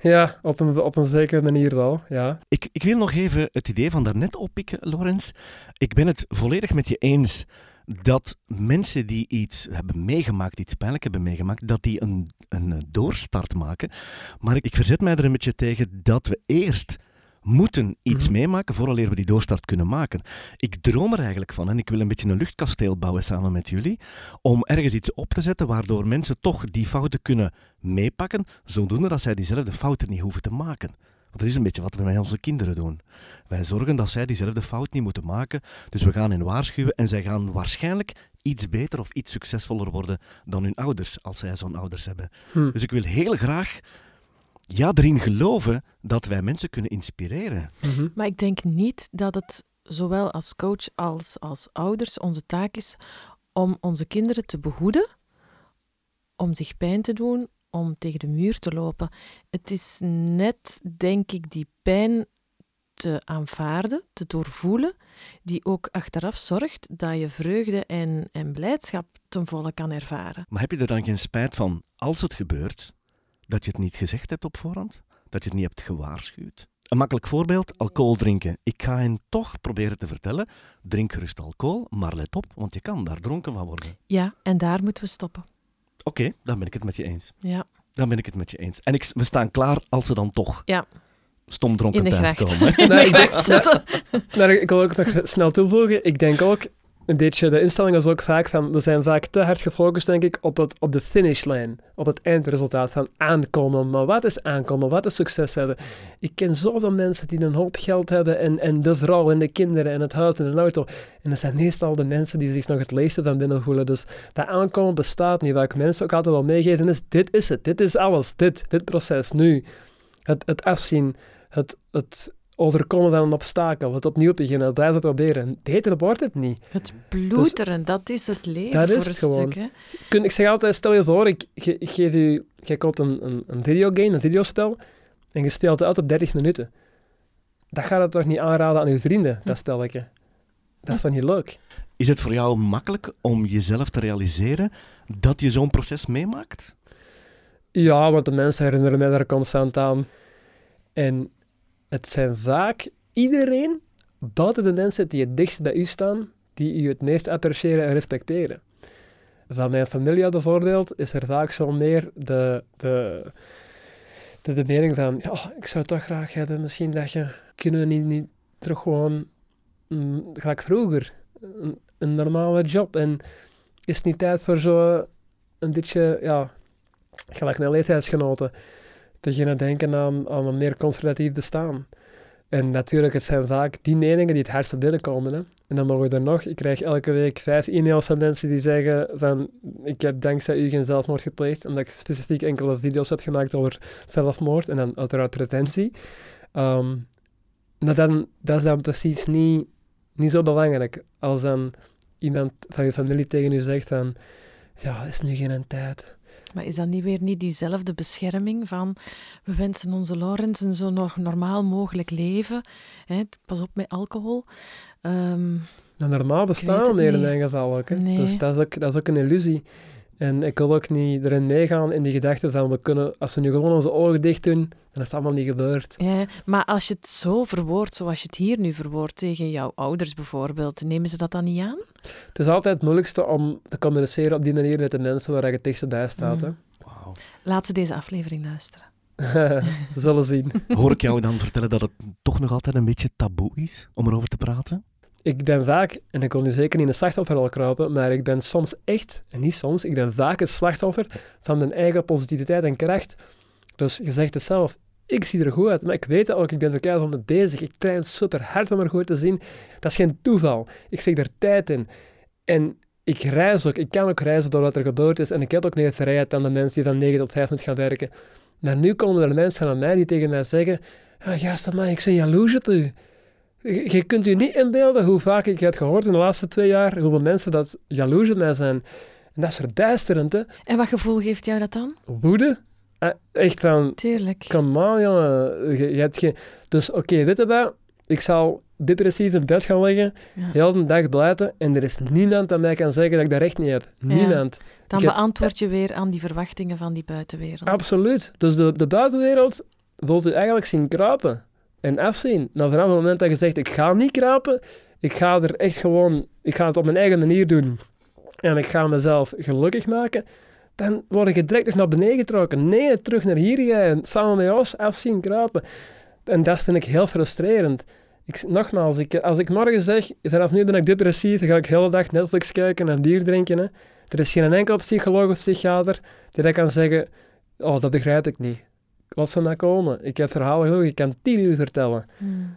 Ja, op een, op een zekere manier wel, ja. Ik, ik wil nog even het idee van daarnet oppikken, Lorenz. Ik ben het volledig met je eens dat mensen die iets hebben meegemaakt, iets pijnlijk hebben meegemaakt, dat die een, een eh, doorstart maken. Maar ik, ik verzet mij er een beetje tegen dat we eerst moeten iets Mhm. meemaken vooraleer we die doorstart kunnen maken. Ik droom er eigenlijk van en ik wil een beetje een luchtkasteel bouwen samen met jullie om ergens iets op te zetten waardoor mensen toch die fouten kunnen meepakken, zodoende dat zij diezelfde fouten niet hoeven te maken. Want dat is een beetje wat we met onze kinderen doen. Wij zorgen dat zij diezelfde fout niet moeten maken, dus we gaan hen waarschuwen en zij gaan waarschijnlijk iets beter of iets succesvoller worden dan hun ouders, als zij zo'n ouders hebben. Hm. Dus ik wil heel graag ja, erin geloven dat wij mensen kunnen inspireren. Mhm. Maar ik denk niet dat het zowel als coach als als ouders onze taak is om onze kinderen te behoeden, om zich pijn te doen, om tegen de muur te lopen. Het is net, denk ik, die pijn te aanvaarden, te doorvoelen, die ook achteraf zorgt dat je vreugde en, en blijdschap ten volle kan ervaren. Maar heb je er dan geen spijt van, als het gebeurt, dat je het niet gezegd hebt op voorhand? Dat je het niet hebt gewaarschuwd? Een makkelijk voorbeeld, alcohol drinken. Ik ga hen toch proberen te vertellen, drink gerust alcohol, maar let op, want je kan daar dronken van worden. Ja, en daar moeten we stoppen. Oké, dan ben ik het met je eens. Ja, Dan ben ik het met je eens. En ik, we staan klaar als ze dan toch Ja. stom dronken in de thuis gracht. komen. [laughs] In de Nee, ik denk- [laughs] ik wil ook nog snel toevoegen. Ik denk ook een beetje, de instelling is ook vaak van, we zijn vaak te hard gefocust, denk ik, op, het, op de finishlijn, op het eindresultaat van aankomen. Maar wat is aankomen? Wat is succes hebben? Ik ken zoveel mensen die een hoop geld hebben en, en de vrouw en de kinderen en het huis en de auto. En dat zijn meestal de mensen die zich nog het leegste van binnen voelen. Dus dat aankomen bestaat niet. Wat ik mensen ook altijd wel meegeven is, dit is het, dit is alles, dit, dit proces, nu. Het, het afzien, het, het overkomen van een obstakel, het opnieuw beginnen, het blijven proberen. Beter wordt het niet. Het ploeteren, dat is het leven Dat is voor een het gewoon. stuk. Hè? Ik zeg altijd, stel je voor, ik, ge- ik geef u, jij koopt een, een, een videogame, een videospel, en je speelt het uit op 30 minuten. Dat gaat het toch niet aanraden aan uw vrienden, dat spelletje. Dat is toch niet leuk? Is het voor jou makkelijk om jezelf te realiseren dat je zo'n proces meemaakt? Ja, want de mensen herinneren mij daar constant aan. En het zijn vaak iedereen, buiten de mensen die het dichtst bij u staan, die u het meest appreciëren en respecteren. Van mijn familie bijvoorbeeld is er vaak zo meer de, de, de, de mening van, ja, ik zou toch graag hebben, misschien dat je, kunnen we niet, niet terug gewoon, mm, gelijk vroeger, een, normale job en is het niet tijd voor zo een beetje, ja, gelijk mijn leeftijdsgenoten, beginnen denken aan, aan een meer conservatief bestaan. En natuurlijk, het zijn vaak die meningen die het hardst binnenkomen. Hè. En dan mogen we er nog. Ik krijg elke week vijf e-mails van mensen die zeggen van ik heb dankzij u geen zelfmoord gepleegd, omdat ik specifiek enkele video's heb gemaakt over zelfmoord en dan uiteraard retentie. Ehm, dat, dan, dat is dan precies niet, niet zo belangrijk. Als dan iemand van je familie tegen je zegt dan, ja, is nu geen tijd. Maar is dat niet weer niet diezelfde bescherming van we wensen onze Laurens een zo nog normaal mogelijk leven? Hè, pas op met alcohol. Ehm, Nou, normaal bestaan in mijn geval ook. Hè. Nee. Dus dat is, ook, dat is ook een illusie. En ik wil ook niet erin meegaan in die gedachte van we kunnen, als we nu gewoon onze ogen dicht doen, dan is het allemaal niet gebeurd. ja, maar als je het zo verwoordt, zoals je het hier nu verwoordt tegen jouw ouders bijvoorbeeld, nemen ze dat dan niet aan? Het is altijd het moeilijkste om te communiceren op die manier met de mensen waar je het dichtst bij staat. Mm. Wauw. Laat ze deze aflevering luisteren. [laughs] We zullen zien. Hoor ik jou dan vertellen dat het toch nog altijd een beetje taboe is om erover te praten? Ik ben vaak, en ik wil nu zeker niet in een slachtofferrol kruipen, maar ik ben soms echt, en niet soms, ik ben vaak het slachtoffer van mijn eigen positiviteit en kracht. Dus je zegt het zelf, ik zie er goed uit, maar ik weet het ook, ik ben er keihard mee bezig. Ik train super hard om er goed te zien. Dat is geen toeval. Ik steek er tijd in. En ik reis ook, ik kan ook reizen door wat er gebeurd is. En ik heb ook meer vrijheid dan de mensen die van 9 tot 5 moeten gaan werken. Maar nu komen er mensen aan mij die tegen mij zeggen, ja, gast, man, ik ben jaloers op u. Je, kunt je niet inbeelden hoe vaak ik heb gehoord in de laatste twee jaar, hoeveel mensen dat jaloers op mij zijn. En dat is verbijsterend, hè. En wat gevoel geeft jou dat dan? Woede. Eh, Echt van, Tuurlijk. come on, jongen. Je, je hebt geen... Dus oké, weet je wat? Ik zal depressief in bed gaan liggen, Ja. heel de dag blijten, en er is niemand aan mij kan zeggen dat ik dat recht niet heb. Niemand. Dan ik heb- beantwoord je weer aan die verwachtingen van die buitenwereld. Absoluut. Dus de, de buitenwereld wilt u eigenlijk zien kruipen en afzien. Nou, vanaf het moment dat je zegt, ik ga niet kruipen, ik ga er echt gewoon, ik ga het op mijn eigen manier doen en ik ga mezelf gelukkig maken, dan word je direct nog naar beneden getrokken. Nee, terug naar hier en samen met ons afzien kruipen. En dat vind ik heel frustrerend. Nogmaals, ik, als ik morgen zeg, vanaf nu ben ik depressief, dan ga ik de hele dag Netflix kijken en bier drinken. Hè. Er is geen enkel psycholoog of psychiater die dat kan zeggen, oh, dat begrijp ik niet. Wat zou dat komen? Ik heb verhalen genoeg, ik kan tien uur vertellen. Hmm.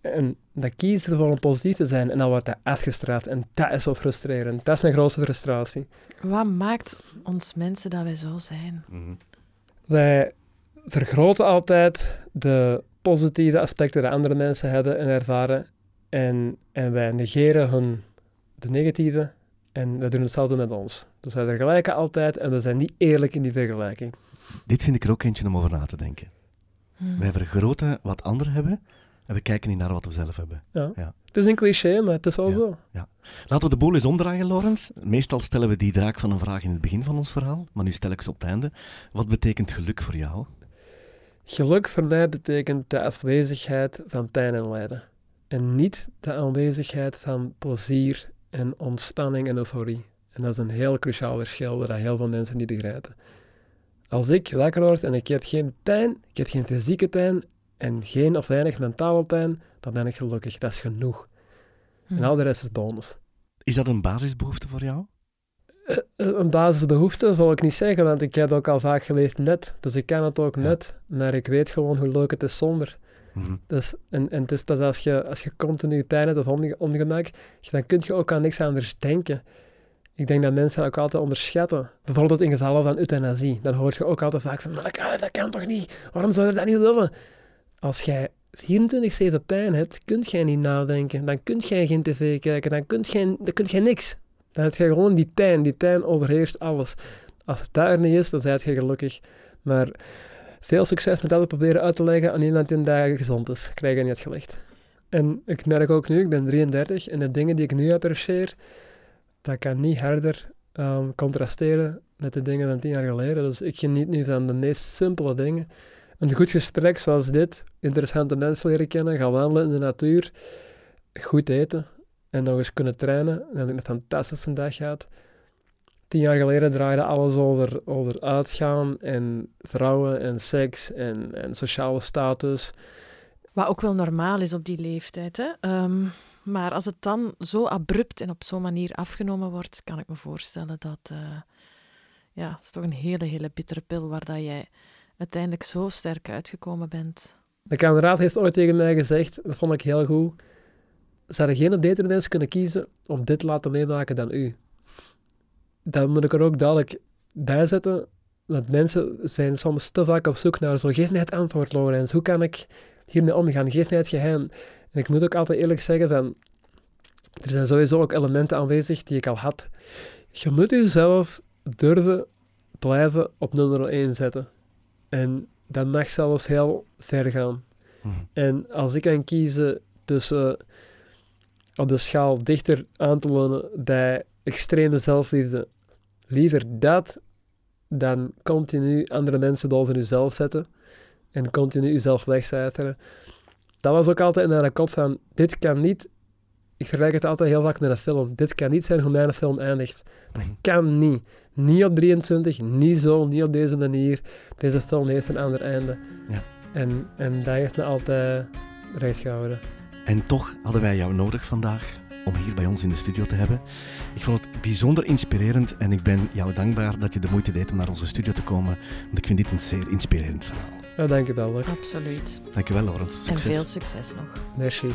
En dan kies je ervoor om positief te zijn en dan wordt dat afgestraft. En dat is zo frustrerend. Dat is mijn grootste frustratie. Wat maakt ons mensen dat wij zo zijn? Wij vergroten altijd de positieve aspecten die andere mensen hebben en ervaren. En, en wij negeren hun, de negatieve. En wij doen hetzelfde met ons. Dus wij vergelijken altijd en we zijn niet eerlijk in die vergelijking. Dit vind ik er ook eentje om over na te denken. Hmm. Wij vergroten wat anderen hebben en we kijken niet naar wat we zelf hebben. Ja. Ja. Het is een cliché, maar het is wel Ja. zo. Laten we de boel eens omdraaien, Laurens. Meestal stellen we die draak van een vraag in het begin van ons verhaal, maar nu stel ik ze op het einde. Wat betekent geluk voor jou? Geluk voor mij betekent de afwezigheid van pijn en lijden. En niet de aanwezigheid van plezier en ontspanning en euforie. En dat is een heel cruciaal verschil dat heel veel mensen niet begrijpen. Als ik wakker word en ik heb geen pijn, ik heb geen fysieke pijn en geen of weinig mentale pijn, dan ben ik gelukkig. Dat is genoeg. En al de rest is bonus. Is dat een basisbehoefte voor jou? Eh, eh, Een basisbehoefte zal ik niet zeggen, want ik heb ook al vaak geleefd net. Dus ik kan het ook net, maar ik weet gewoon hoe leuk het is zonder. Mhm. Dus, en, en is pas als je, als je continu pijn hebt of onge- ongemak, dan kun je ook aan niks anders denken. Ik denk dat mensen dat ook altijd onderschatten. Bijvoorbeeld in gevallen van euthanasie. Dan hoor je ook altijd vaak van, "Maar dat kan, dat kan toch niet? Waarom zou je dat niet willen? Als jij 24-7 pijn hebt, kun jij niet nadenken. Dan kun jij geen tv kijken. Dan kun jij, dan kun jij niks. Dan heb je gewoon die pijn. Die pijn overheerst alles. Als het daar niet is, dan ben je gelukkig. Maar veel succes met dat proberen uit te leggen aan iemand die daar gezond is. Krijg je niet uitgelegd. En ik merk ook nu, ik ben 33, en de dingen die ik nu apprecieer, dat kan niet harder ehm, contrasteren met de dingen van tien jaar geleden. Dus ik geniet nu van de meest simpele dingen. Een goed gesprek zoals dit, interessante mensen leren kennen, gaan wandelen in de natuur, goed eten en nog eens kunnen trainen. Dan heb ik een fantastische dag gehad. Tien jaar geleden draaide alles over, over uitgaan en vrouwen en seks en, en sociale status. Wat ook wel normaal is op die leeftijd. Hè? Ehm, maar als het dan zo abrupt en op zo'n manier afgenomen wordt, kan ik me voorstellen dat... eh, ja, het is toch een hele, hele bittere pil waar dat jij uiteindelijk zo sterk uitgekomen bent. De kameraad heeft ooit tegen mij gezegd, dat vond ik heel goed, zou er geen betere mensen kunnen kiezen om dit te laten meemaken dan u? Dan moet ik er ook duidelijk bij zetten, want mensen zijn soms te vaak op zoek naar zo, geef mij het antwoord, Lorenz. Hoe kan ik hiermee omgaan? Geef mij het geheim. En ik moet ook altijd eerlijk zeggen, van, er zijn sowieso ook elementen aanwezig die ik al had. Je moet jezelf durven blijven op nummer 1 zetten. En dat mag zelfs heel ver gaan. Mhm. En als ik kan kiezen tussen op de schaal dichter aan te wonen bij extreme zelfliefde, liever dat dan continu andere mensen boven jezelf zetten en continu jezelf wegcijferen. Dat was ook altijd in mijn kop van, dit kan niet, ik vergelijk het altijd heel vaak met een film, dit kan niet zijn hoe mijn film eindigt. Dat Mhm. kan niet. Niet op 23, niet zo, niet op deze manier. Deze film heeft een ander einde. Ja. En, en dat heeft me altijd recht gehouden. En toch hadden wij jou nodig vandaag om hier bij ons in de studio te hebben. Ik vond het bijzonder inspirerend en ik ben jou dankbaar dat je de moeite deed om naar onze studio te komen. Want ik vind dit een zeer inspirerend verhaal. Ja, dank je wel. Absoluut. Dankjewel, Laurens. En Succes. veel succes nog. Merci.